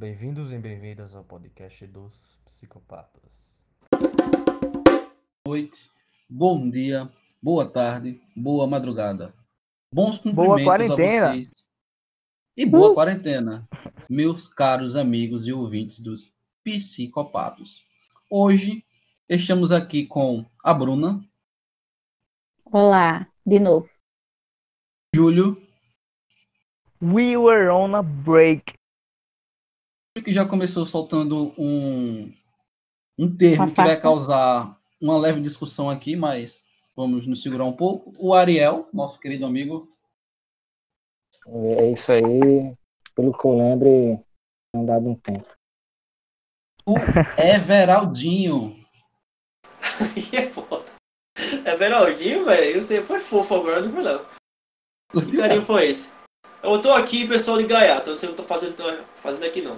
Bem-vindos e bem-vindas ao podcast dos psicopatas. Boa noite, bom dia, boa tarde, boa madrugada. Bons cumprimentos Boa quarentena. a vocês. E boa Uh. quarentena, meus caros amigos e ouvintes dos psicopatos. Hoje estamos aqui com a Bruna, Olá, de novo. Júlio, We were on a break. Que já começou soltando um, um termo Uma que vai causar uma leve discussão aqui, mas vamos nos segurar um pouco. O Ariel, nosso querido amigo, É isso aí, pelo que eu lembro, não dado um tempo. o Everaldinho. É foda. É Veraldinho, velho. Você foi fofo agora, não foi não. Que carinho foi esse? Eu tô aqui, pessoal de Gaiato. Eu não sei o que eu tô fazendo, tô fazendo aqui, não.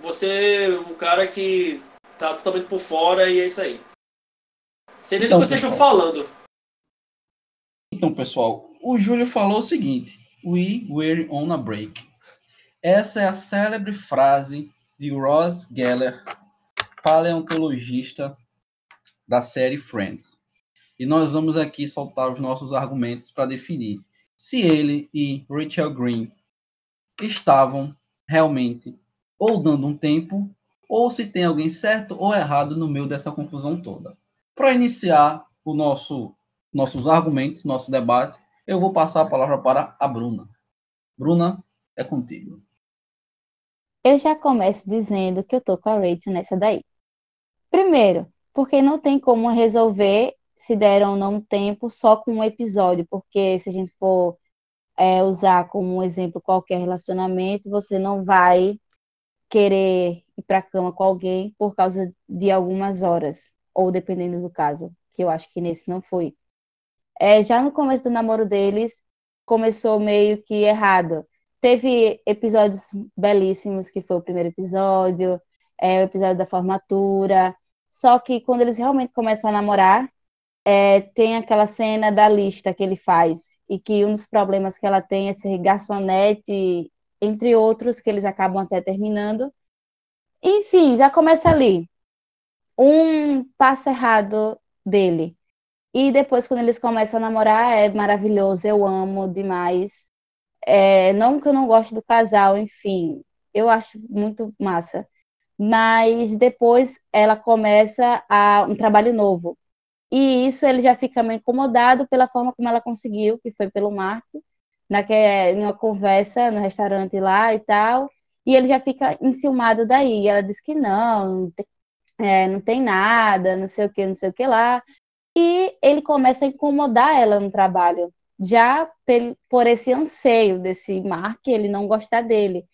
Você é um cara que tá totalmente por fora e é isso aí. Sei nem Então, do que vocês estão falando. Então, pessoal, o Júlio falou o seguinte: We were on a break. Essa é a célebre frase de Ross Geller, paleontologista da série Friends. E nós vamos aqui soltar os nossos argumentos para definir se ele e Rachel Green estavam realmente ou dando um tempo, ou se tem alguém certo ou errado no meio dessa confusão toda. Para iniciar o nosso nossos argumentos, nosso debate, eu vou passar a palavra para a Bruna. Bruna, é contigo. Eu já começo dizendo que eu tô com a Rachel nessa daí. Primeiro, porque não tem como resolver se deram ou não tempo só com um episódio, porque se a gente for é, usar como um exemplo qualquer relacionamento, você não vai querer ir pra cama com alguém por causa de algumas horas, ou dependendo do caso, que eu acho que nesse não foi. É, já no começo do namoro deles, começou meio que errado. Teve episódios belíssimos, que foi o primeiro episódio, é, o episódio da formatura. Só que quando eles realmente começam a namorar, é, tem aquela cena da lista que ele faz, e que um dos problemas que ela tem é ser garçonete, entre outros, que eles acabam até terminando. Enfim, já começa ali. Um passo errado dele. E depois, quando eles começam a namorar, é maravilhoso, eu amo demais. É, não que eu não goste do casal, enfim, eu acho muito massa. Mas depois ela começa a um trabalho novo. E isso ele já fica meio incomodado pela forma como ela conseguiu, que foi pelo Marco, naquela, em uma conversa no restaurante lá e tal. E ele já fica enciumado daí. E ela diz que não, não tem, é, não tem nada, não sei o que, não sei o que lá. E ele começa a incomodar ela no trabalho já por esse anseio desse Mark, ele não gostar dele.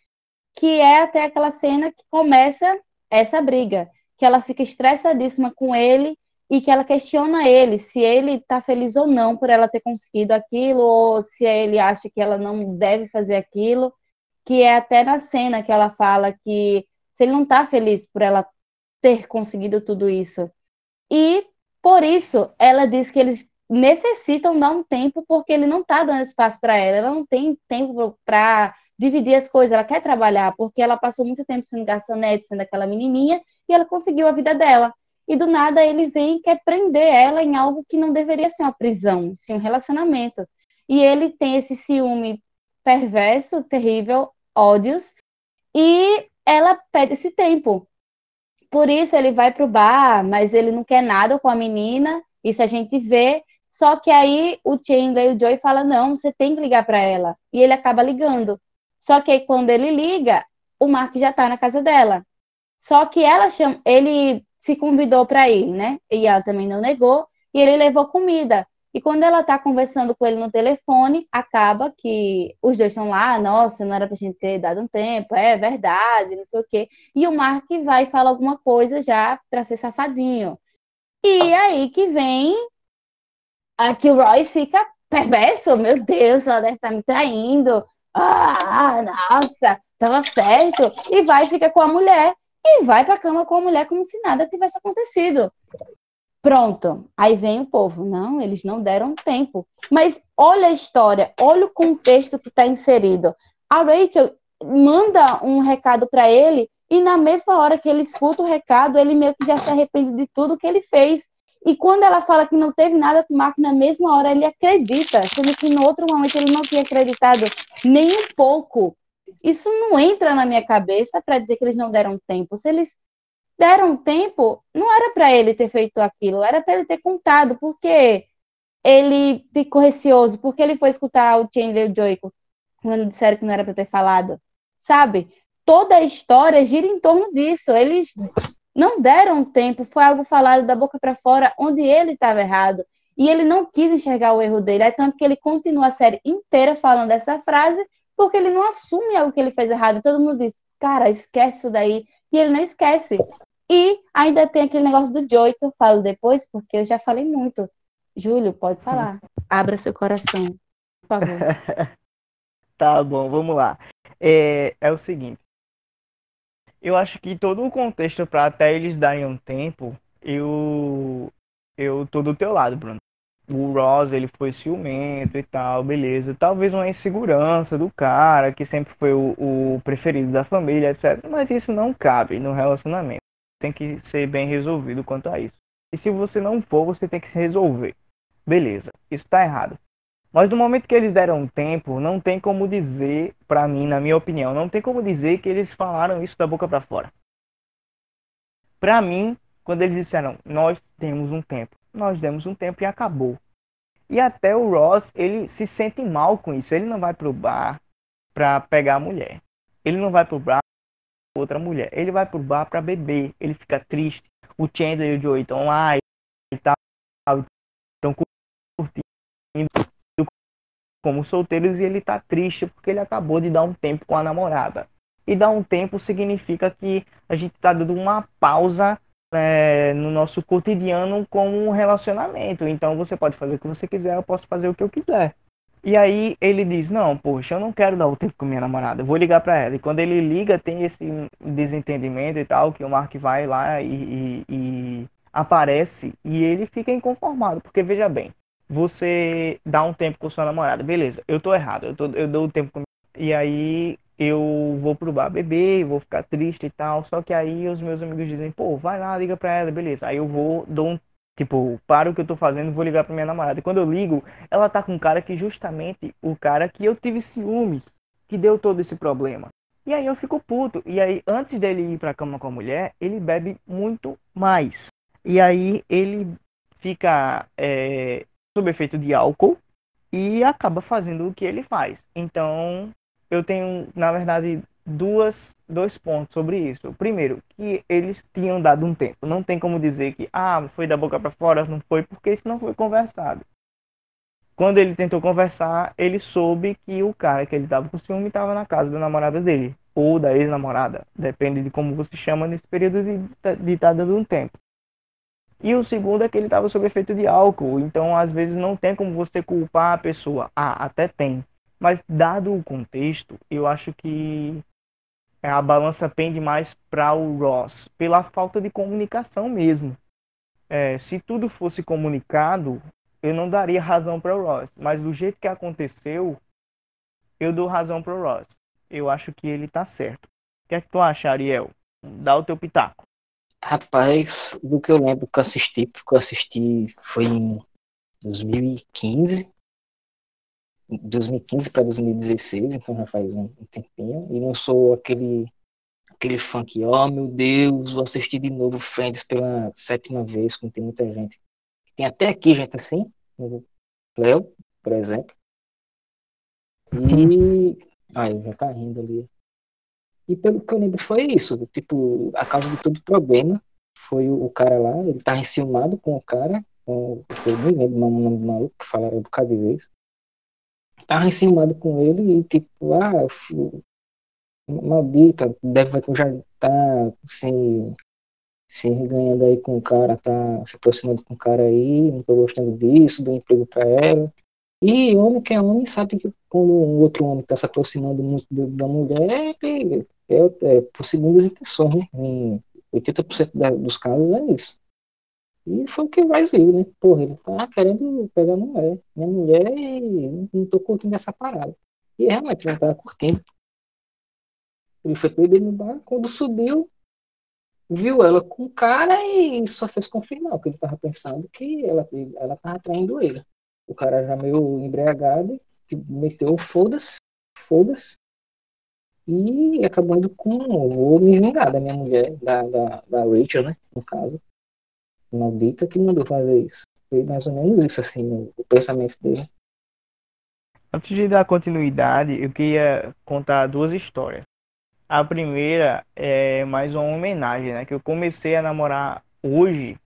Que é até aquela cena que começa essa briga, que ela fica estressadíssima com ele e que ela questiona ele se ele está feliz ou não por ela ter conseguido aquilo, ou se ele acha que ela não deve fazer aquilo, que é até na cena que ela fala que se ele não está feliz por ela ter conseguido tudo isso. E por isso ela diz que eles necessitam dar um tempo porque ele não está dando espaço para ela, ela não tem tempo para dividir as coisas, ela quer trabalhar porque ela passou muito tempo sendo garçonete, sendo aquela menininha e ela conseguiu a vida dela. E do nada ele vem e quer prender ela em algo que não deveria ser uma prisão, sim um relacionamento. E ele tem esse ciúme perverso, terrível, ódios, e ela pede esse tempo. Por isso ele vai pro bar, mas ele não quer nada com a menina, isso a gente vê. Só que aí o Chandler e o Joey falam: não, você tem que ligar para ela. E ele acaba ligando. Só que aí quando ele liga, o Mark já tá na casa dela. Só que ela chama, ele se convidou para ir, né? E ela também não negou, e ele levou comida. E quando ela tá conversando com ele no telefone, acaba que os dois estão lá, nossa, não era pra gente ter dado um tempo, é verdade, não sei o quê. E o Mark vai e fala alguma coisa já pra ser safadinho. E aí que vem a que o Roy fica perverso, meu Deus, ela deve estar me traindo. Ah, nossa, tava certo. E vai e fica com a mulher. E vai pra cama com a mulher como se nada tivesse acontecido. Pronto. Aí vem o povo. Não, eles não deram tempo. Mas olha a história, olha o contexto que está inserido. A Rachel manda um recado para ele E na mesma hora que ele escuta o recado, ele meio que já se arrepende de tudo que ele fez. E quando ela fala que não teve nada com o Marco, na mesma hora ele acredita, sendo que no outro momento ele não tinha acreditado nem um pouco. Isso não entra na minha cabeça para dizer que eles não deram tempo. Se eles deram tempo, não era para ele ter feito aquilo, era para ele ter contado, porque ele ficou receoso, porque ele foi escutar o Chandler e o quando disseram que não era para ter falado, sabe? Toda a história gira em torno disso. Eles não deram tempo, foi algo falado da boca para fora, onde ele estava errado. E ele não quis enxergar o erro dele, é tanto que ele continua a série inteira falando essa frase, porque ele não assume algo que ele fez errado. Todo mundo diz, cara, esquece isso daí. E ele não esquece. E ainda tem aquele negócio do Joey que eu falo depois, porque eu já falei muito. Júlio, pode falar. Abra seu coração, por favor. Tá bom, vamos lá. É, é o seguinte. Eu acho que todo o contexto para até eles darem um tempo, eu eu tô do teu lado, Bruno. O Ross, ele foi ciumento e tal, beleza. Talvez uma insegurança do cara, que sempre foi o, o preferido da família, etc. Mas isso não cabe no relacionamento. Tem que ser bem resolvido quanto a isso. E se você não for, você tem que se resolver. Beleza, isso tá errado. Mas no momento que eles deram tempo, não tem como dizer, para mim, na minha opinião, não tem como dizer que eles falaram isso da boca para fora. Para mim, quando eles disseram, nós temos um tempo, nós demos um tempo e acabou. E até o Ross, ele se sente mal com isso. Ele não vai pro bar pra pegar a mulher. Ele não vai pro bar pra outra mulher. Ele vai pro bar pra beber. Ele fica triste. O Chandler e o Joey estão lá e tal. Estão curtindo como solteiros e ele tá triste porque ele acabou de dar um tempo com a namorada. E dar um tempo significa que a gente tá dando uma pausa é, no nosso cotidiano como um relacionamento. Então você pode fazer o que você quiser, eu posso fazer o que eu quiser. E aí ele diz: Não, poxa, eu não quero dar o tempo com minha namorada, vou ligar para ela. E quando ele liga, tem esse desentendimento e tal, que o Mark vai lá e, e, e aparece e ele fica inconformado, porque veja bem, você dá um tempo com sua namorada. Beleza, eu tô errado, eu, tô, eu dou o tempo com E aí eu vou pro bar beber, vou ficar triste e tal. Só que aí os meus amigos dizem, pô, vai lá, liga pra ela, beleza. Aí eu vou, dou um. Tipo, paro o que eu tô fazendo vou ligar pra minha namorada. E quando eu ligo, ela tá com um cara que justamente o cara que eu tive ciúmes, que deu todo esse problema. E aí eu fico puto. E aí, antes dele ir pra cama com a mulher, ele bebe muito mais. E aí ele fica é, sob efeito de álcool e acaba fazendo o que ele faz. Então, eu tenho, na verdade, duas, dois pontos sobre isso. Primeiro, que eles tinham dado um tempo. Não tem como dizer que, ah, foi da boca para fora, não foi, porque isso não foi conversado. Quando ele tentou conversar, ele soube que o cara que ele estava com ciúme estava na casa da namorada dele, ou da ex-namorada, depende de como você chama nesse período de de tá dando um tempo. E o segundo é que ele estava sob efeito de álcool. Então, às vezes, não tem como você culpar a pessoa. Ah, até tem. Mas, dado o contexto, eu acho que a balança pende mais para o Ross, pela falta de comunicação mesmo. É, se tudo fosse comunicado, eu não daria razão para o Ross. Mas, do jeito que aconteceu, eu dou razão para o Ross. Eu acho que ele está certo. O que é que tu acha, Ariel? Dá o teu pitaco. Rapaz, do que eu lembro que eu assisti, porque eu assisti foi em 2015, 2015 para 2016, então já faz um, um tempinho, e não sou aquele aquele fã que, oh meu Deus, vou assistir de novo Friends pela sétima vez, como tem muita gente. Tem até aqui gente assim, Léo, por exemplo. E. Ai, já tá rindo ali. E pelo que eu lembro foi isso. Tipo, a causa de todo problema foi o, o cara lá, ele tava enciumado com o cara, com, eu nem lembro o nome do maluco que falaram um bocado de vez. Tava enciumado com ele e tipo, ah, filho, maldita, deve já tá se, se ganhando aí com o cara, tá se aproximando com o cara aí, não tô gostando disso, dou emprego pra ela. E homem que é homem sabe que quando um outro homem está se aproximando muito da mulher, é, é, é por segundas intenções, né? Em 80% da, dos casos é isso. E foi o que Bryce viu, né? Porra, ele tá querendo pegar a mulher, minha mulher, e não tô curtindo essa parada. E realmente não tava curtindo. Ele foi beber no bar, quando subiu, viu ela com o cara e só fez confirmar o que ele tava pensando, que ela, ela tava traindo ele. O cara já meio embriagado, meteu foda-se, foda-se, e acabou indo com, vou me vingar da minha mulher, da, da, da Rachel, né, no caso. Maldita que mandou fazer isso. Foi mais ou menos isso, assim, o pensamento dele. Antes de dar continuidade, eu queria contar duas histórias. A primeira é mais uma homenagem, né? Que eu comecei a namorar hoje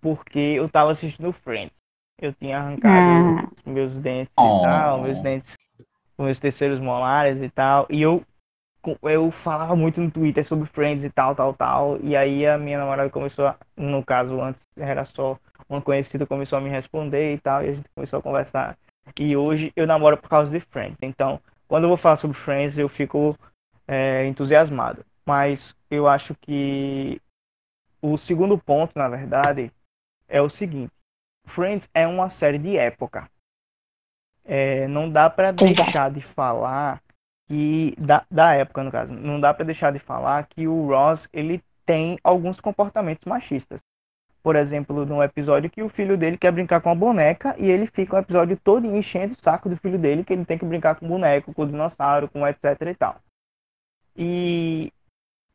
porque eu tava assistindo Friends. Eu tinha arrancado Ah. meus dentes Oh. e tal, meus dentes, os meus terceiros molares e tal. E eu, eu falava muito no Twitter sobre Friends e tal, tal, tal. E aí a minha namorada começou, a, no caso, antes era só uma conhecida, começou a me responder e tal. E a gente começou a conversar. E hoje eu namoro por causa de Friends. Então, quando eu vou falar sobre Friends, eu fico é, entusiasmado. Mas eu acho que o segundo ponto, na verdade, é o seguinte: Friends é uma série de época. É, não dá para deixar de falar que da, da época, no caso, não dá para deixar de falar que o Ross ele tem alguns comportamentos machistas. Por exemplo, num episódio que o filho dele quer brincar com a boneca e ele fica o episódio todo enchendo o saco do filho dele que ele tem que brincar com o boneco, com o dinossauro, com etc e tal. E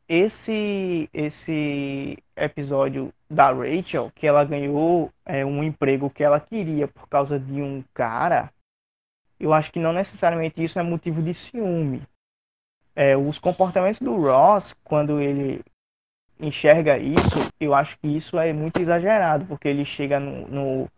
esse esse episódio da Rachel, que ela ganhou é, um emprego que ela queria por causa de um cara, eu acho que não necessariamente isso é motivo de ciúme. É, os comportamentos do Ross, quando ele enxerga isso, eu acho que isso é muito exagerado, porque ele chega no, no-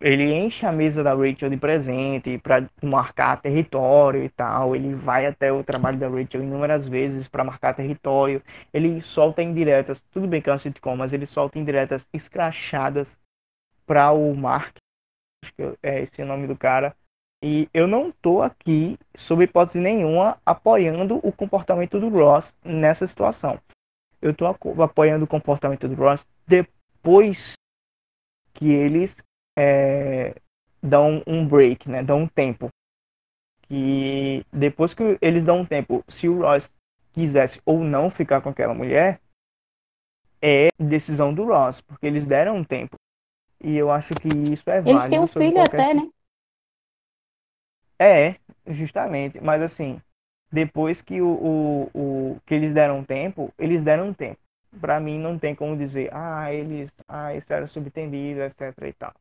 ele enche a mesa da Rachel de presente para marcar território e tal. Ele vai até o trabalho da Rachel inúmeras vezes para marcar território. Ele solta indiretas, tudo bem que é uma sitcom, mas ele solta indiretas escrachadas para o Mark, acho que é esse o nome do cara. E eu não tô aqui, sob hipótese nenhuma, apoiando o comportamento do Ross nessa situação. Eu tô aco- apoiando o comportamento do Ross depois que eles é, dão um break, né? Dão um tempo. Que depois que eles dão um tempo, se o Ross quisesse ou não ficar com aquela mulher, é decisão do Ross, porque eles deram um tempo. E eu acho que isso é válido. Eles têm um filho até, né? É, justamente. Mas assim, depois que o, o, o que eles deram tempo, eles deram tempo. Pra mim não tem como dizer, ah, eles, ah, isso era etc e tal.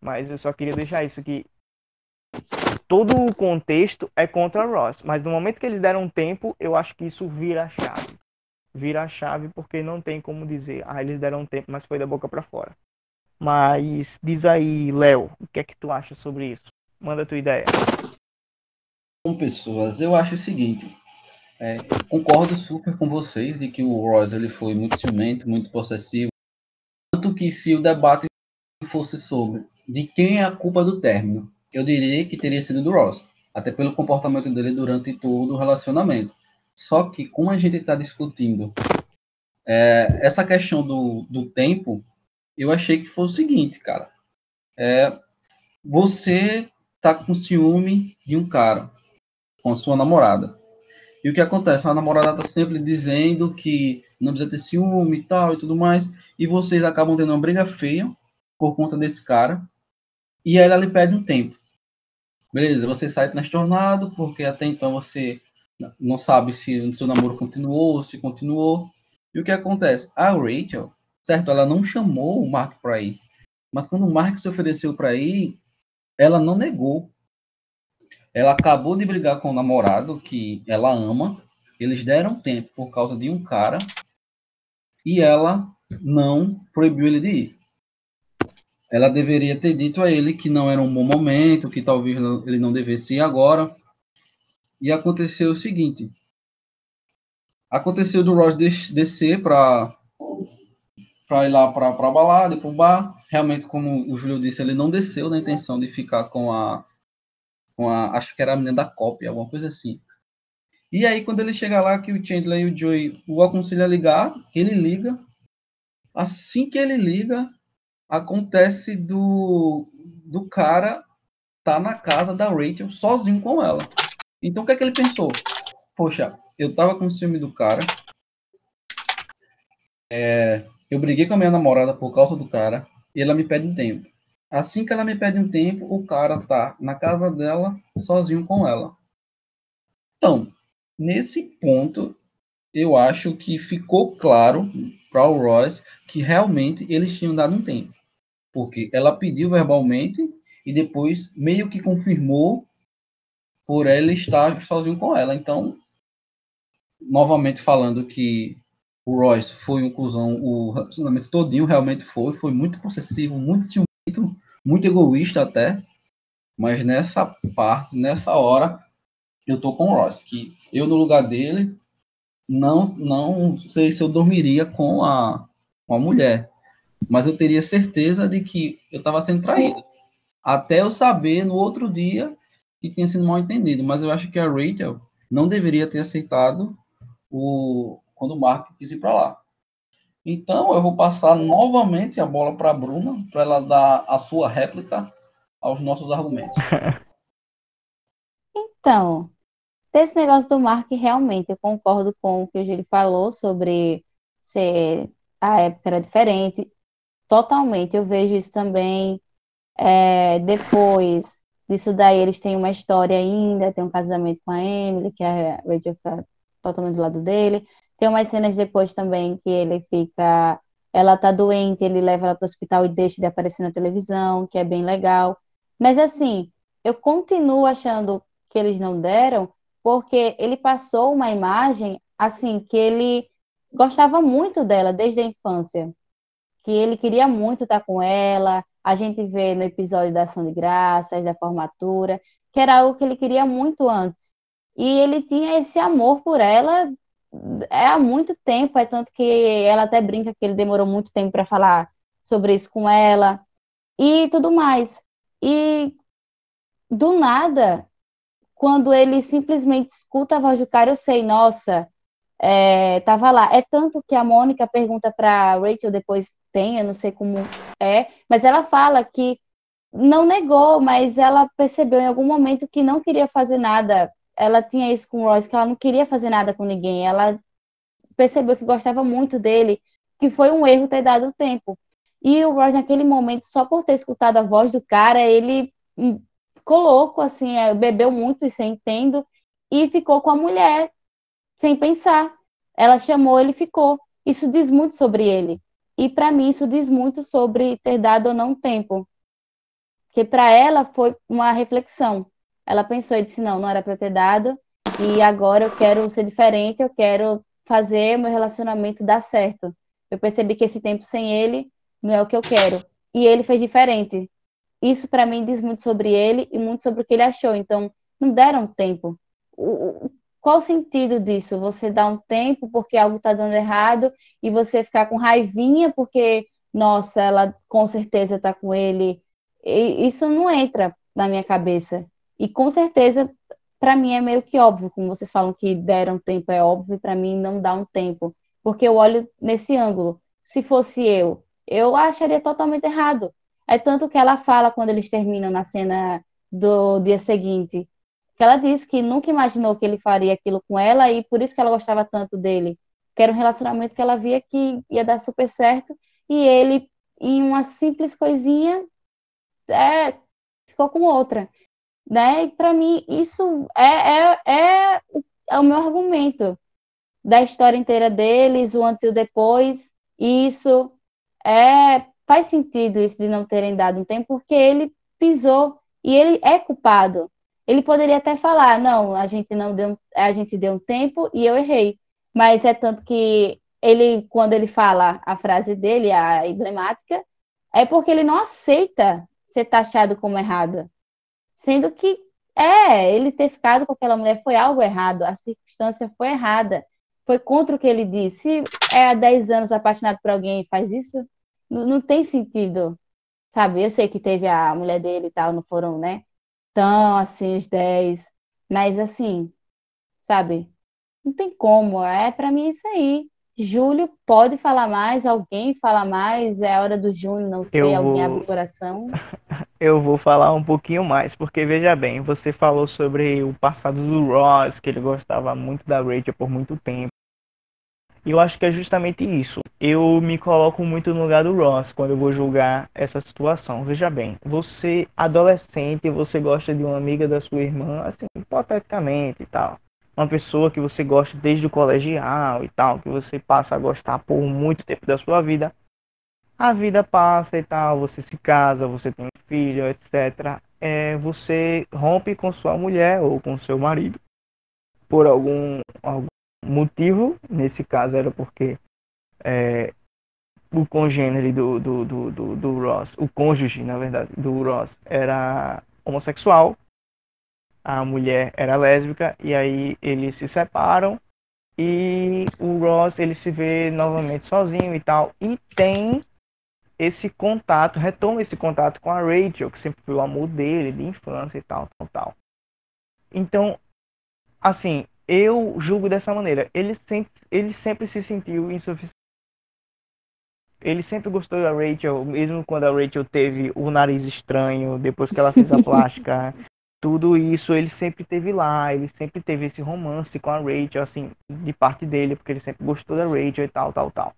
Mas eu só queria deixar isso que todo o contexto é contra Ross, mas no momento que eles deram tempo, eu acho que isso vira a chave. Vira a chave porque não tem como dizer, ah, eles deram tempo, mas foi da boca pra fora. Mas diz aí, Léo, o que é que tu acha sobre isso? Manda a tua ideia. com pessoas, eu acho o seguinte. é, concordo super com vocês de que o Royce ele foi muito ciumento, muito possessivo. Tanto que se o debate fosse sobre de quem é a culpa do término, eu diria que teria sido do Ross. Até pelo comportamento dele durante todo o relacionamento. Só que como a gente está discutindo é, essa questão do, do tempo, eu achei que foi o seguinte, cara. É, você tá com ciúme de um cara com a sua namorada. E o que acontece? A namorada tá sempre dizendo que não precisa ter ciúme e tal e tudo mais. E vocês acabam tendo uma briga feia por conta desse cara. E ela lhe pede um tempo. Beleza, você sai transtornado, porque até então você não sabe se o seu namoro continuou ou se continuou. E o que acontece? A Rachel, certo? Ela não chamou o Mark para ir. Mas quando o Mark se ofereceu para ir, ela não negou. Ela acabou de brigar com o namorado que ela ama. Eles deram tempo por causa de um cara. E ela não proibiu ele de ir. Ela deveria ter dito a ele que não era um bom momento, que talvez ele não devesse ir agora. E aconteceu o seguinte: aconteceu do Ross des- descer para para ir lá para a balada, para o bar. Realmente, como o Júlio disse, ele não desceu na intenção de ficar com a com a, acho que era a menina da cópia, alguma coisa assim. E aí, quando ele chega lá, que o Chandler e o Joey o aconselham a ligar, ele liga. Assim que ele liga, acontece do, do cara tá na casa da Rachel sozinho com ela. Então, o que é que ele pensou? Poxa, eu tava com ciúme do cara. É, eu briguei com a minha namorada por causa do cara e ela me pede um tempo. Assim que ela me pede um tempo, o cara tá na casa dela, sozinho com ela. Então, nesse ponto, eu acho que ficou claro para o Royce que realmente eles tinham dado um tempo. Porque ela pediu verbalmente e depois meio que confirmou por ela estar sozinho com ela. Então, novamente falando que o Royce foi um cuzão, o relacionamento todinho realmente foi, foi muito possessivo, muito ciumento, muito egoísta até. Mas nessa parte, nessa hora, eu tô com o Royce, que eu no lugar dele não não sei se eu dormiria com a, com a mulher, mas eu teria certeza de que eu estava sendo traído. Até eu saber no outro dia que tinha sido mal entendido, mas eu acho que a Rachel não deveria ter aceitado o quando o Mark quis ir para lá. Então eu vou passar novamente a bola para a Bruna para ela dar a sua réplica aos nossos argumentos. Então, desse negócio do Mark, realmente eu concordo com o que o Gil falou sobre ser a época era diferente. Totalmente, eu vejo isso também. É, depois disso daí, eles têm uma história ainda, tem um casamento com a Emily, que a Rachel fica totalmente do lado dele. Tem umas cenas depois também que ele fica. Ela tá doente, ele leva ela para o hospital e deixa de aparecer na televisão, que é bem legal. Mas assim, eu continuo achando que eles não deram, porque ele passou uma imagem assim que ele gostava muito dela desde a infância, que ele queria muito estar com ela. A gente vê no episódio da ação de graças, da formatura, que era algo que ele queria muito antes. E ele tinha esse amor por ela é há muito tempo, é tanto que ela até brinca que ele demorou muito tempo para falar sobre isso com ela e tudo mais. E do nada, quando ele simplesmente escuta a voz do cara, eu sei, nossa, é, tava lá. É tanto que a Mônica pergunta para Rachel depois tem, eu não sei como é, mas ela fala que não negou, mas ela percebeu em algum momento que não queria fazer nada ela tinha isso com o Royce, que ela não queria fazer nada com ninguém. Ela percebeu que gostava muito dele, que foi um erro ter dado tempo. E o Royce, naquele momento, só por ter escutado a voz do cara, ele ficou louco, assim, é, bebeu muito, isso eu entendo, e ficou com a mulher, sem pensar. Ela chamou, ele ficou. Isso diz muito sobre ele. E para mim, isso diz muito sobre ter dado ou não tempo. Que para ela foi uma reflexão ela pensou e disse: não, não era para ter dado, e agora eu quero ser diferente, eu quero fazer meu relacionamento dar certo. Eu percebi que esse tempo sem ele não é o que eu quero. E ele fez diferente. Isso para mim diz muito sobre ele e muito sobre o que ele achou. Então, não deram tempo. O, qual o sentido disso? Você dar um tempo porque algo está dando errado e você ficar com raivinha porque, nossa, ela com certeza está com ele. E isso não entra na minha cabeça. E com certeza, para mim é meio que óbvio, como vocês falam que deram tempo, é óbvio, para mim não dá um tempo, porque eu olho nesse ângulo. Se fosse eu, eu acharia totalmente errado. É tanto que ela fala quando eles terminam na cena do dia seguinte, que ela diz que nunca imaginou que ele faria aquilo com ela e por isso que ela gostava tanto dele, que era um relacionamento que ela via que ia dar super certo e ele, em uma simples coisinha, é, ficou com outra né? E para mim isso é, é, é, é o meu argumento da história inteira deles, o antes e o depois. Isso é faz sentido isso de não terem dado um tempo, porque ele pisou e ele é culpado. Ele poderia até falar, não, a gente não deu, a gente deu um tempo e eu errei. Mas é tanto que ele, quando ele fala a frase dele, a emblemática, é porque ele não aceita ser taxado como errado. Sendo que é, ele ter ficado com aquela mulher foi algo errado, a circunstância foi errada. Foi contra o que ele disse. Se é há 10 anos apaixonado por alguém e faz isso, não, não tem sentido. Sabe? Eu sei que teve a mulher dele e tal, não foram, né? Tão assim, os 10. Mas assim, sabe? Não tem como. É para mim isso aí. Júlio pode falar mais, alguém fala mais, é a hora do Júnior, não sei, Eu alguém vou- abre o coração. eu vou falar um pouquinho mais, porque veja bem, você falou sobre o passado do Ross, que ele gostava muito da Rachel por muito tempo. E eu acho que é justamente isso. Eu me coloco muito no lugar do Ross quando eu vou julgar essa situação. Veja bem, você adolescente, você gosta de uma amiga da sua irmã, assim, hipoteticamente e tal. Uma pessoa que você gosta desde o colegial e tal, que você passa a gostar por muito tempo da sua vida. A vida passa e tal, você se casa, você tem um filho, etc. É, você rompe com sua mulher ou com seu marido por algum, algum motivo, nesse caso era porque é, o congênere do, do, do, do, do Ross, o cônjuge, na verdade, do Ross era homossexual, a mulher era lésbica, e aí eles se separam, e o Ross ele se vê novamente sozinho e tal, e tem esse contato, retoma esse contato com a Rachel, que sempre foi o amor dele, de infância e tal, tal, tal. Então, assim, eu julgo dessa maneira. Ele sempre, ele sempre se sentiu insuficiente. Ele sempre gostou da Rachel, mesmo quando a Rachel teve o nariz estranho, depois que ela fez a plástica. Tudo isso ele sempre teve lá, ele sempre teve esse romance com a Rachel, assim, de parte dele, porque ele sempre gostou da Rachel e tal, tal, tal.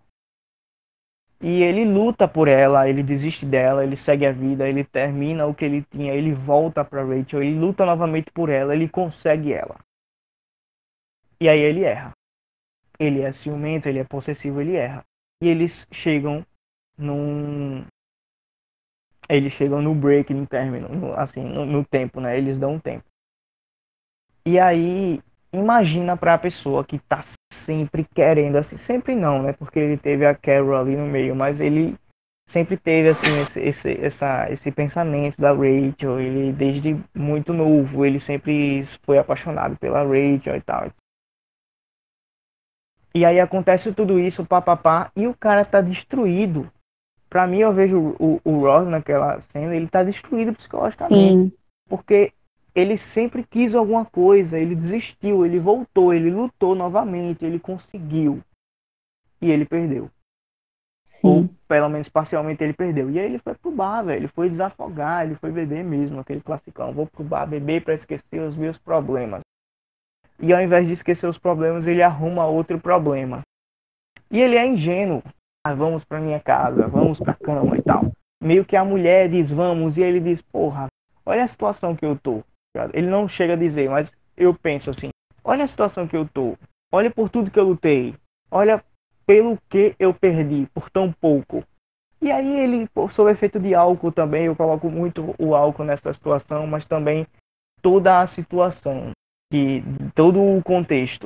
E ele luta por ela, ele desiste dela, ele segue a vida, ele termina o que ele tinha, ele volta para Rachel, ele luta novamente por ela, ele consegue ela. E aí ele erra. Ele é ciumento, ele é possessivo, ele erra. E eles chegam num. Eles chegam no break, no término, no, assim, no, no tempo, né? Eles dão um tempo. E aí, imagina para a pessoa que tá sempre querendo, assim, sempre não, né? Porque ele teve a Carol ali no meio, mas ele sempre teve assim esse, esse, essa, esse pensamento da Rachel. Ele desde muito novo, ele sempre foi apaixonado pela Rachel e tal. E aí acontece tudo isso, papapá, e o cara tá destruído. Pra mim, eu vejo o, o, Ross naquela cena, ele tá destruído psicologicamente. Sim. Porque ele sempre quis alguma coisa, ele desistiu, ele voltou, ele lutou novamente, ele conseguiu. E ele perdeu. Sim. Ou pelo menos parcialmente ele perdeu. E aí ele foi pro bar, velho. Ele foi desafogar, ele foi beber mesmo, aquele classicão. Vou pro bar beber para esquecer os meus problemas e ao invés de esquecer os problemas, ele arruma outro problema. E ele é ingênuo. Ah, vamos para minha casa, vamos para cama e tal. Meio que a mulher diz vamos e ele diz, porra, olha a situação que eu tô. Ele não chega a dizer, mas eu penso assim, olha a situação que eu tô. Olha por tudo que eu lutei. Olha pelo que eu perdi por tão pouco. E aí ele, sob efeito de álcool também, eu coloco muito o álcool nessa situação, mas também toda a situação que todo o contexto,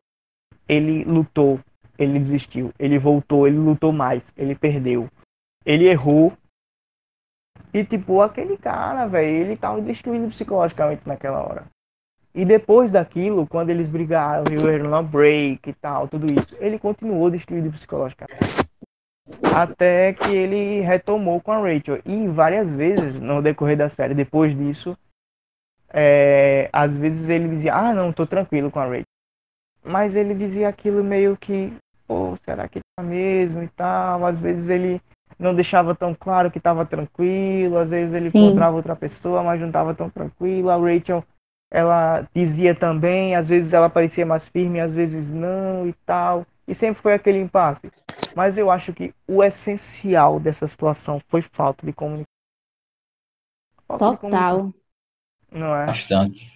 ele lutou, ele desistiu, ele voltou, ele lutou mais, ele perdeu, ele errou. E tipo, aquele cara, velho, ele tava destruído psicologicamente naquela hora. E depois daquilo, quando eles brigaram, viram no break e tal, tudo isso, ele continuou destruído psicologicamente. Até que ele retomou com a Rachel. E várias vezes no decorrer da série, depois disso, é, às vezes ele dizia, ah, não, tô tranquilo com a Rachel. Mas ele dizia aquilo meio que, pô, será que tá mesmo e tal. Às vezes ele não deixava tão claro que estava tranquilo, às vezes ele Sim. encontrava outra pessoa, mas não estava tão tranquilo. A Rachel, ela dizia também, às vezes ela parecia mais firme, às vezes não e tal. E sempre foi aquele impasse. Mas eu acho que o essencial dessa situação foi falta de comunicação. Falta Total. De comunicação. Não é? Bastante.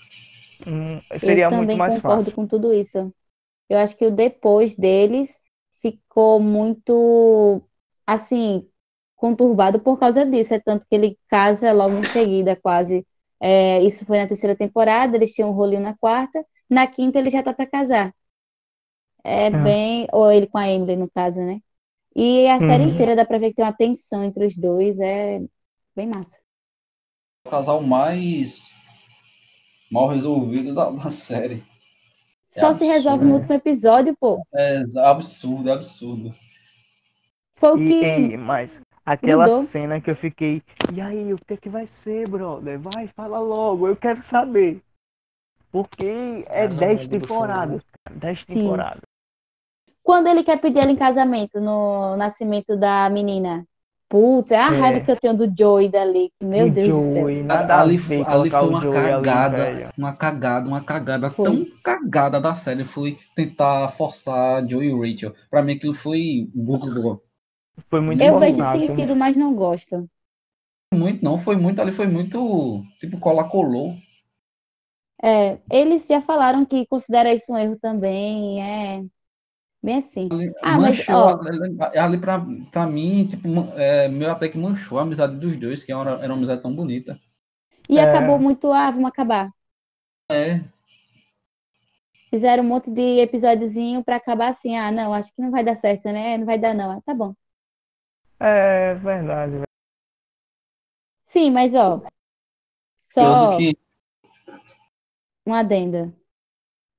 Hum, seria eu muito mais fácil. Eu concordo fácil. com tudo isso. Eu acho que o depois deles ficou muito, assim, conturbado por causa disso. É tanto que ele casa logo em seguida, quase. É, isso foi na terceira temporada, eles tinham um rolinho na quarta. Na quinta ele já tá para casar. É, é, bem. Ou ele com a Emily, no caso, né? E a série uhum. inteira dá pra ver que tem uma tensão entre os dois. É bem massa. O casal mais mal resolvido da, da série. É Só é se resolve no último episódio, pô. É absurdo, é absurdo. Foi o que. E, mas aquela mudou. cena que eu fiquei. E aí, o que é que vai ser, brother? Vai, fala logo, eu quero saber. Porque é 10 temporadas, 10 temporadas. Quando ele quer pedir ela em casamento no nascimento da menina, Putz, é a É. raiva que eu tenho do Joey dali. Meu O Deus do céu. Joey, nada ali, ali foi uma Joey ali, cagada, velho. uma cagada, uma cagada Foi. tão cagada da série. Foi tentar forçar Joe e Rachel. Pra mim aquilo foi burro. Foi muito Eu vejo sentido, mas não gosto. Muito, não, foi muito, ali foi muito, tipo, cola colou. É, eles já falaram que considera isso um erro também. É bem assim. Ah, mas, manchou, ó. ali, ali pra, pra mim, tipo, é, meu até que manchou a amizade dos dois, que era, era uma amizade tão bonita. E É. acabou muito, ah, vamos acabar. É, Fizeram um monte de episódiozinho pra acabar assim. Ah, não, acho que não vai dar certo, né? Não vai dar, não. Ah, tá bom. É verdade, velho. Sim, mas ó, só que um adendo.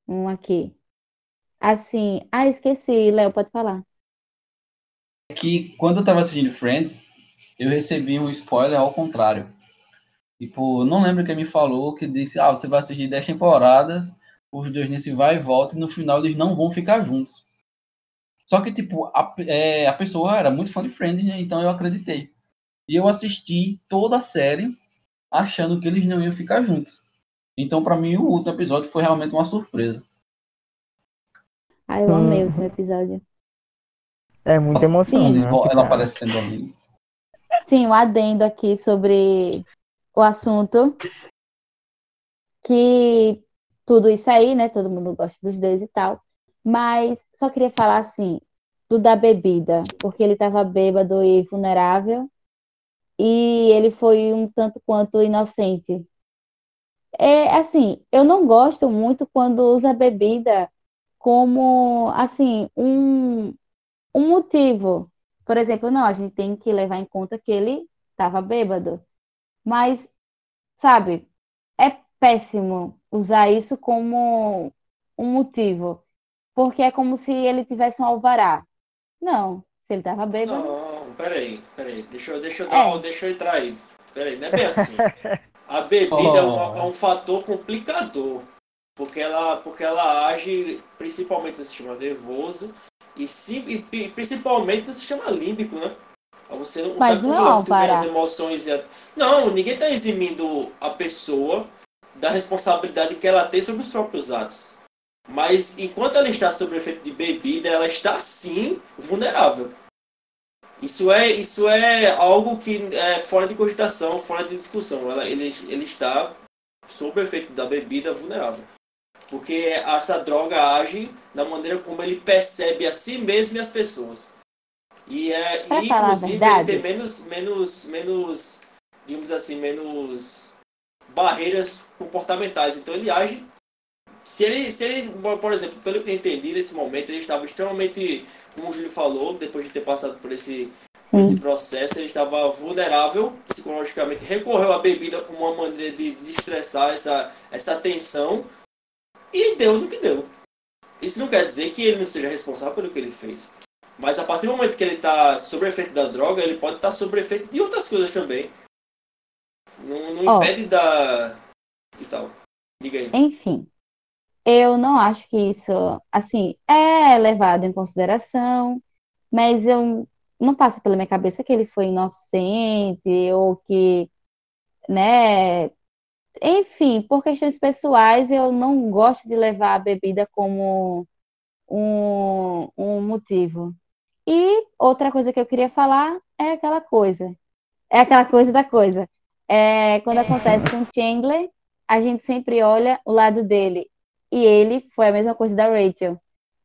Um aqui. Assim, ah, esqueci, Léo, pode falar. que quando eu tava assistindo Friends, eu recebi um spoiler ao contrário. Tipo, não lembro quem me falou que disse, ah, você vai assistir 10 temporadas, os dois nesse vai e volta, e no final eles não vão ficar juntos. Só que, tipo, a, é, a pessoa era muito fã de Friends, né? então eu acreditei. E eu assisti toda a série achando que eles não iam ficar juntos. Então, pra mim, o último episódio foi realmente uma surpresa. Ah, eu amei o último episódio. É muita Sim. emoção, né? Ela cara? aparecendo ali. Sim, um adendo aqui sobre o assunto. Que tudo isso aí, né? Todo mundo gosta dos dois e tal. Mas só queria falar assim, do da bebida, porque ele tava bêbado e vulnerável. E ele foi um tanto quanto inocente. É assim, eu não gosto muito quando usa bebida como assim, um, um motivo. Por exemplo, não, a gente tem que levar em conta que ele estava bêbado. Mas, sabe, é péssimo usar isso como um motivo. Porque é como se ele tivesse um alvará. Não, se ele estava bêbado. Não, peraí, peraí. Deixa, eu- deixa, eu dar, É. deixa eu entrar aí. Peraí, não é bem assim. A bebida é, um, é um fator complicador. Porque ela, porque ela age principalmente no sistema nervoso e, sim, e pri- principalmente no sistema límbico, né? Você não Mas sabe não é controlar muito bem as emoções. E a... Não, ninguém está eximindo a pessoa da responsabilidade que ela tem sobre os próprios atos. Mas enquanto ela está sob o efeito de bebida, ela está sim vulnerável. Isso é, isso é algo que é fora de cogitação, fora de discussão. Ela, ele, ele está sob o efeito da bebida vulnerável. Porque essa droga age da maneira como ele percebe a si mesmo e as pessoas. E, é, e inclusive, ele tem menos, menos, menos, digamos assim, menos barreiras comportamentais. Então ele age. Se ele, se ele, por exemplo, pelo que eu entendi nesse momento, ele estava extremamente, como o Júlio falou, depois de ter passado por esse, esse processo, ele estava vulnerável psicologicamente, recorreu à bebida como uma maneira de desestressar essa, essa tensão e deu no que deu. Isso não quer dizer que ele não seja responsável pelo que ele fez. Mas a partir do momento que ele está sob o efeito da droga, ele pode estar sob o efeito de outras coisas também. Não, não Ó. impede da. E tal. Diga aí. Enfim, eu não acho que isso, assim, é levado em consideração, mas eu não passa pela minha cabeça que ele foi inocente ou que, né? Enfim, por questões pessoais, eu não gosto de levar a bebida como um, um motivo. E outra coisa que eu queria falar é aquela coisa. É aquela coisa da coisa. É, quando acontece com o Chandler, a gente sempre olha o lado dele. E ele foi a mesma coisa da Rachel.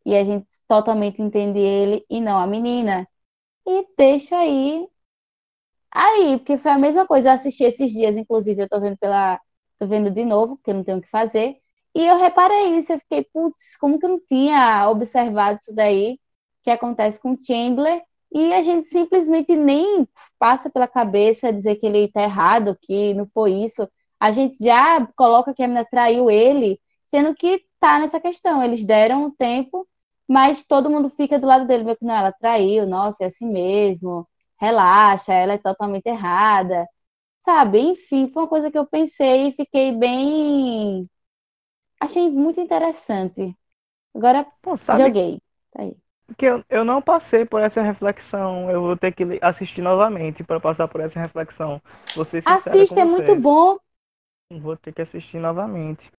E a gente totalmente entende ele e não a menina. E deixa aí. Aí, porque foi a mesma coisa. Eu assisti esses dias, inclusive, eu tô vendo pela. Tô vendo de novo, porque eu não tenho o que fazer. E eu reparei isso, eu fiquei, putz, como que eu não tinha observado isso daí que acontece com o Chandler? E a gente simplesmente nem passa pela cabeça dizer que ele tá errado, que não foi isso a gente já coloca que a menina traiu ele, sendo que tá nessa questão. Eles deram um tempo, mas todo mundo fica do lado dele, meio que não, ela traiu, nossa, é assim mesmo, relaxa, ela é totalmente errada. Sabe? Enfim, foi uma coisa que eu pensei e fiquei bem. Achei muito interessante. Agora Pô, sabe, joguei. Tá aí. que eu, eu não passei por essa reflexão. Eu vou ter que assistir novamente para passar por essa reflexão. Sincero Assista, é muito bom. Vou ter que assistir novamente.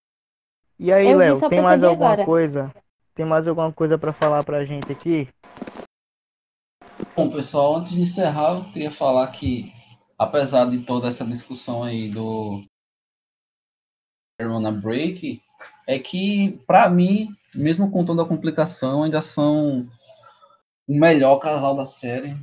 E aí, Léo, tem mais alguma agora. coisa? Tem mais alguma coisa para falar pra gente aqui? Bom, pessoal, antes de encerrar, eu queria falar que, apesar de toda essa discussão aí do Corona Break, é que, pra mim, mesmo com toda a complicação, ainda são o melhor casal da série.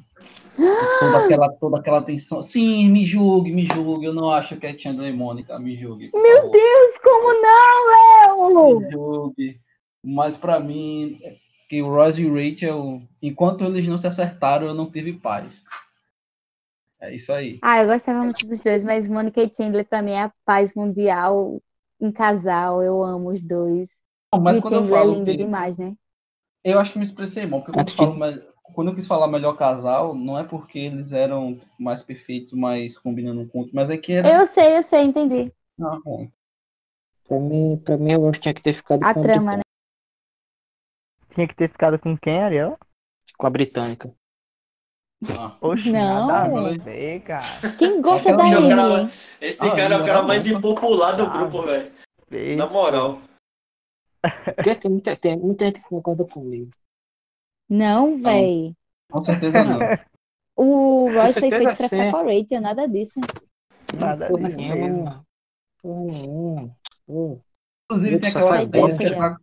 Toda aquela, toda aquela tensão. Sim, me julgue, me julgue. Eu não acho que é Chandler e Mônica, me julgue. Meu favor. Deus, como não, Léo? Me julgue. Mas pra mim, é que o Ross e o Rachel, enquanto eles não se acertaram, eu não tive paz. É isso aí. Ah, eu gostava muito dos dois, mas Monica e Chandler pra mim é a paz mundial em casal. Eu amo os dois. Não, Mas e quando eu Chandler é falo lindo que. demais, né? Eu acho que me expressei mal, porque quando eu, falo quando eu quis falar melhor casal, não é porque eles eram mais perfeitos, mais combinando um com o outro, mas é que era. Eu sei, eu sei, entendi. Ah, bom. Pra mim, pra mim, eu acho que tinha que ter ficado A com, trama, a, né? Tinha que ter ficado com quem, Ariel? com a britânica. Ah, Oxe, Não. nada a ver, cara. Quem gosta da Esse Não, cara, esse Ah, cara é o cara mais impopular do Ah, grupo, velho. Na moral. Porque tem muita, tem muita gente que concorda comigo. Não, véi. com certeza não. O Ross foi feito pra Rachel, nada disso. Nada Porra disso mesmo. nenhuma. Porra nenhuma. Pô, Inclusive, tem aquela cena,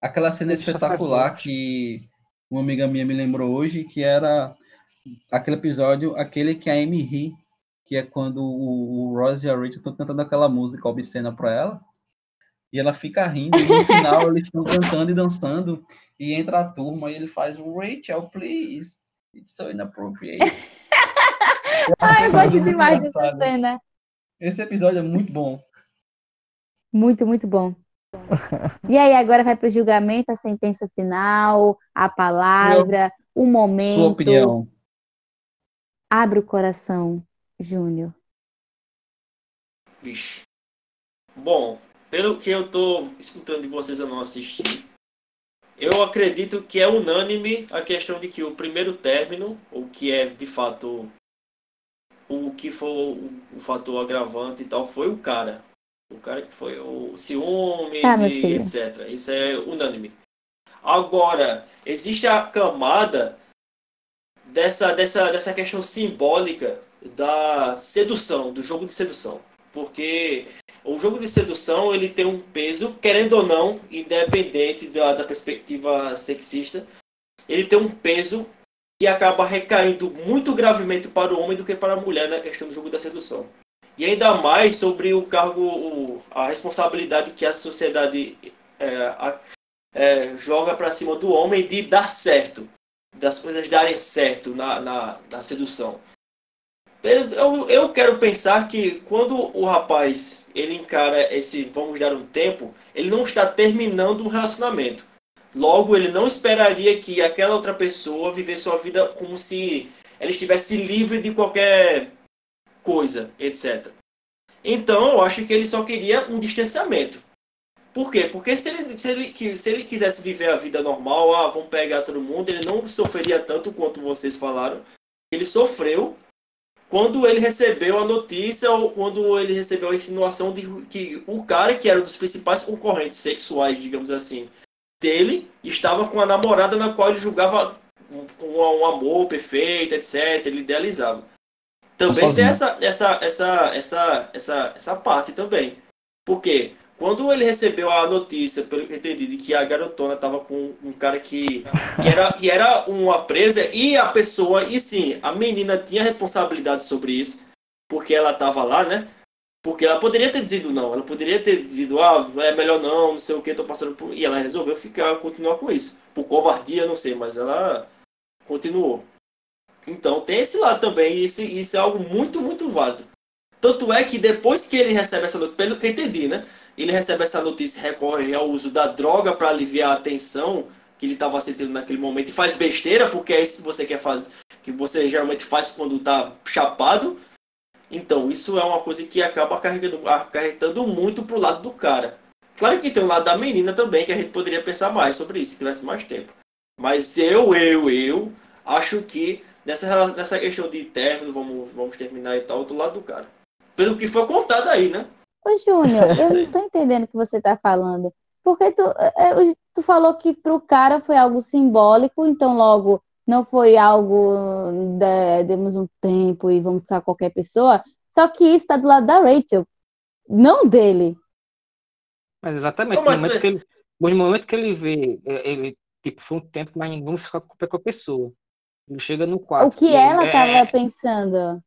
aquela cena espetacular que uma amiga minha me lembrou hoje, que era aquele episódio, aquele que a Amy ri, que é quando o, o Ross e a Rachel estão cantando aquela música obscena pra ela, e ela fica rindo, e no final eles estão cantando e dançando, e entra a turma e ele faz Rachel, please, it's so inappropriate. Ai, eu gosto demais dessa cena. Esse episódio é muito bom. Muito, muito bom. E aí, agora vai pro julgamento, a sentença final, a palavra, o momento. Sua opinião. Abre o coração, Júnior. Vixe. Bom, pelo que eu tô escutando de vocês, eu não assisti. Eu acredito que é unânime a questão de que o primeiro término, o que é de fato o que foi o, fator agravante e tal, foi o cara. O cara que foi o ciúmes meu e etc. Isso é unânime. Agora, existe a camada dessa, dessa, dessa questão simbólica da sedução, do jogo de sedução. Porque o jogo de sedução ele tem um peso, querendo ou não, independente da, da perspectiva sexista, ele tem um peso que acaba recaindo muito gravemente para o homem do que para a mulher na questão do jogo da sedução. E ainda mais sobre o cargo, o- a responsabilidade que a sociedade é, a- é, joga para cima do homem de dar certo, das coisas darem certo na, na, na sedução. Eu, eu, quero pensar que quando o rapaz ele encara esse vamos dar um tempo, ele não está terminando um relacionamento. Logo, ele não esperaria que aquela outra pessoa vivesse sua vida como se ela estivesse livre de qualquer coisa, etc. Então, eu acho que ele só queria um distanciamento. Por quê? Porque se ele, se ele, se ele quisesse viver a vida normal, ah, vamos pegar todo mundo, ele não sofreria tanto quanto vocês falaram. Ele sofreu quando ele recebeu a notícia ou quando ele recebeu a insinuação de que o cara que era um dos principais concorrentes sexuais, digamos assim, dele, estava com a namorada na qual ele julgava um, um, amor perfeito, etc. Ele idealizava. Também tem essa, essa, essa, essa, essa, essa parte também. Por quê? Quando ele recebeu a notícia, pelo que eu entendi, de que a garotona estava com um cara que, que, era, que era uma presa e a pessoa, e sim, a menina tinha responsabilidade sobre isso, porque ela estava lá, né? Porque ela poderia ter dizido não, ela poderia ter dizido, ah, é melhor não, não sei o que, tô passando por. E ela resolveu ficar, continuar com isso. Por covardia, não sei, mas ela continuou. Então tem esse lado também, e esse, isso é algo muito, muito válido. Tanto é que depois que ele recebe essa notícia, pelo que eu entendi, né? Ele recebe essa notícia e recorre ao uso da droga para aliviar a tensão que ele estava sentindo naquele momento e faz besteira, porque é isso que você quer fazer, que você geralmente faz quando tá chapado. Então, isso é uma coisa que acaba acarretando muito pro lado do cara. Claro que tem o lado da menina também, que a gente poderia pensar mais sobre isso, se tivesse mais tempo. Mas eu, eu, eu acho que nessa, nessa questão de término, vamos, vamos terminar e tal, do lado do cara. Pelo que foi contado aí, né? Ô, Júnior, eu não tô entendendo o que você tá falando. Porque tu, é, é, tu falou que pro cara foi algo simbólico, então logo não foi algo de, demos um tempo e vamos ficar com qualquer pessoa. Só que isso tá do lado da Rachel, não dele. Mas exatamente, no momento é- que ele, no momento que ele vê, é, ele, tipo, foi um tempo, mas não vamos ficar com com a pessoa. Ele chega no quarto. O que ela é- tava pensando.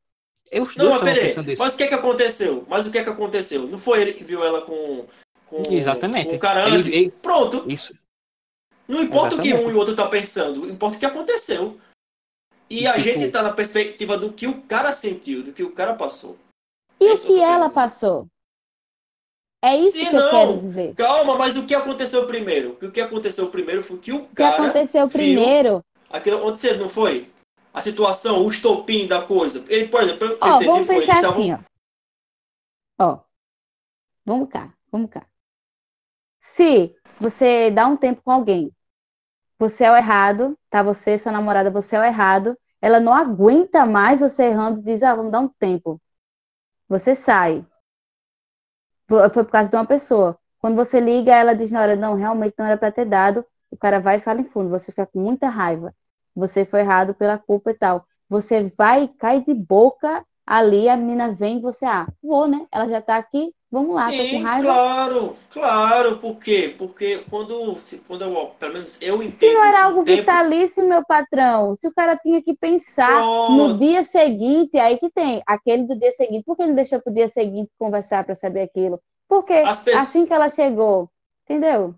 Eu, Não, mas peraí. Mas o que é que aconteceu? Mas o que é que aconteceu? Não foi ele que viu ela com, com, Exatamente. com o cara Ele- antes? ele- Pronto. Isso. Não importa o que Exatamente. um e o outro tá pensando, importa o que aconteceu. E a Tipo- gente tá na perspectiva do que o cara sentiu, do que o cara passou. E É o que eu ela dizer. passou? É isso Sim, que eu não. quero dizer. Calma, mas o que aconteceu primeiro? O que aconteceu primeiro foi que o O que cara aconteceu primeiro? aquilo aconteceu, não foi? A situação, o estopim da coisa. Ele, por exemplo, eu Ó, entendi vamos foi, pensar estavam assim, ó. Ó, vamos cá, vamos cá. Se você dá um tempo com alguém, você é o errado, tá? Você, sua namorada, você é o errado. Ela não aguenta mais você errando e diz, ah, vamos dar um tempo. Você sai. Foi foi por causa de uma pessoa. Quando você liga, ela diz na hora, não, realmente não era pra ter dado. O cara vai e fala em fundo. Você fica com muita raiva. Você foi errado pela culpa e tal. Você vai e cai de boca ali, a menina vem e você, ah, vou, né? Ela já tá aqui, vamos lá, tô com Sim, raiva. claro, claro. Por quê? Porque quando, se, quando eu, pelo menos eu entendo Se não era algo tempo, vitalício, meu patrão, se o cara tinha que pensar Pronto. no dia seguinte, aí que tem, aquele do dia seguinte, por que ele deixou pro dia seguinte conversar para saber aquilo? Porque As pessoas- assim que ela chegou, entendeu?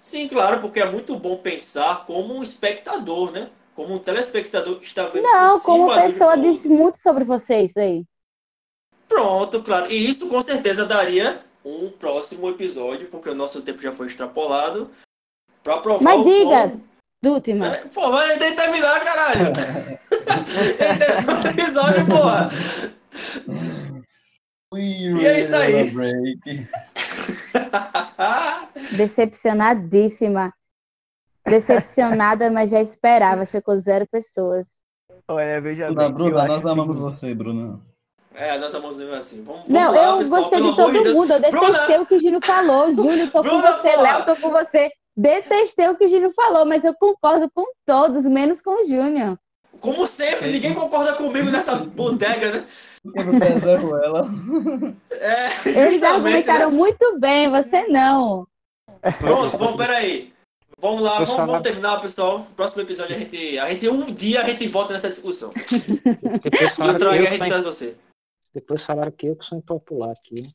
Sim, claro, porque é muito bom pensar como um espectador, né? Como um telespectador que está vendo Não, como pessoa do- diz muito sobre você isso aí. Pronto, claro. E isso com certeza daria um próximo episódio, porque o nosso tempo já foi extrapolado. Pra provar Mas o diga, quão- Dútima, É, Pô, vai terminar, caralho. Episódio, porra. E é isso aí. Decepcionadíssima. Decepcionada, mas já esperava, chegou zero pessoas. Olha, veja Bruna, bem. Bruna, nós o amamos seguinte, você, Bruna. É, nós amamos mesmo assim. Vamos, vamos Não, lá, eu pessoal, gostei de todo Deus. mundo. Eu detestei Bruna! o que o Júnior falou. Júnior, tô com Bruna, você. porra! Léo, tô com você. Detestei o que o Júnior falou, mas eu concordo com todos, menos com o Júnior. Como sempre, ninguém concorda comigo nessa bodega, né? Você é. É, Eles justamente, argumentaram né? muito bem, você não. Pronto, vamos, peraí. Vamos lá, vamos, vamos terminar, pessoal. Próximo episódio a gente, a gente. Um dia a gente volta nessa discussão. Depois E falaram, aí eu a gente sou, traz você. depois falaram que eu que sou impopular aqui.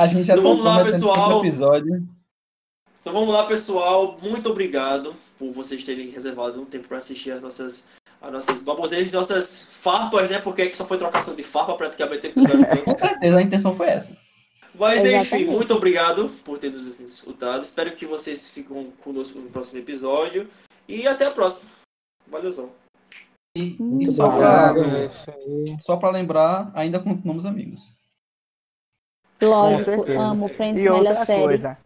A gente já Então tá vamos lá, pessoal. episódio. Então vamos lá, pessoal. Muito obrigado por vocês terem reservado um tempo para assistir as nossas, as nossas baboseiras, nossas farpas, né? Porque aqui só foi trocação de farpa praticamente o episódio todo. Com certeza, a intenção foi essa. Mas enfim, Exatamente. muito obrigado por ter nos escutado. Espero que vocês fiquem conosco no próximo episódio. E até a próxima. Valeuzão. E, e só, pra lembrar, ainda continuamos amigos. Lógico, amo Friends, E melhor série. coisa,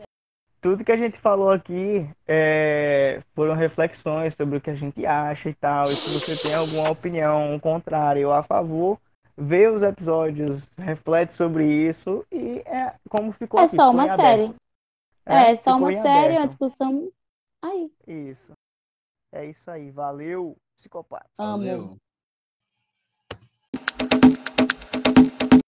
tudo que a gente falou aqui é, foram reflexões sobre o que a gente acha e tal. E se você tem alguma opinião contrária ou a favor, vê os episódios, reflete sobre isso e é como ficou É aqui, só uma série. aberto. É, só uma série, uma discussão. Aí, Isso. É isso aí. Valeu, psicopata. amo. Valeu.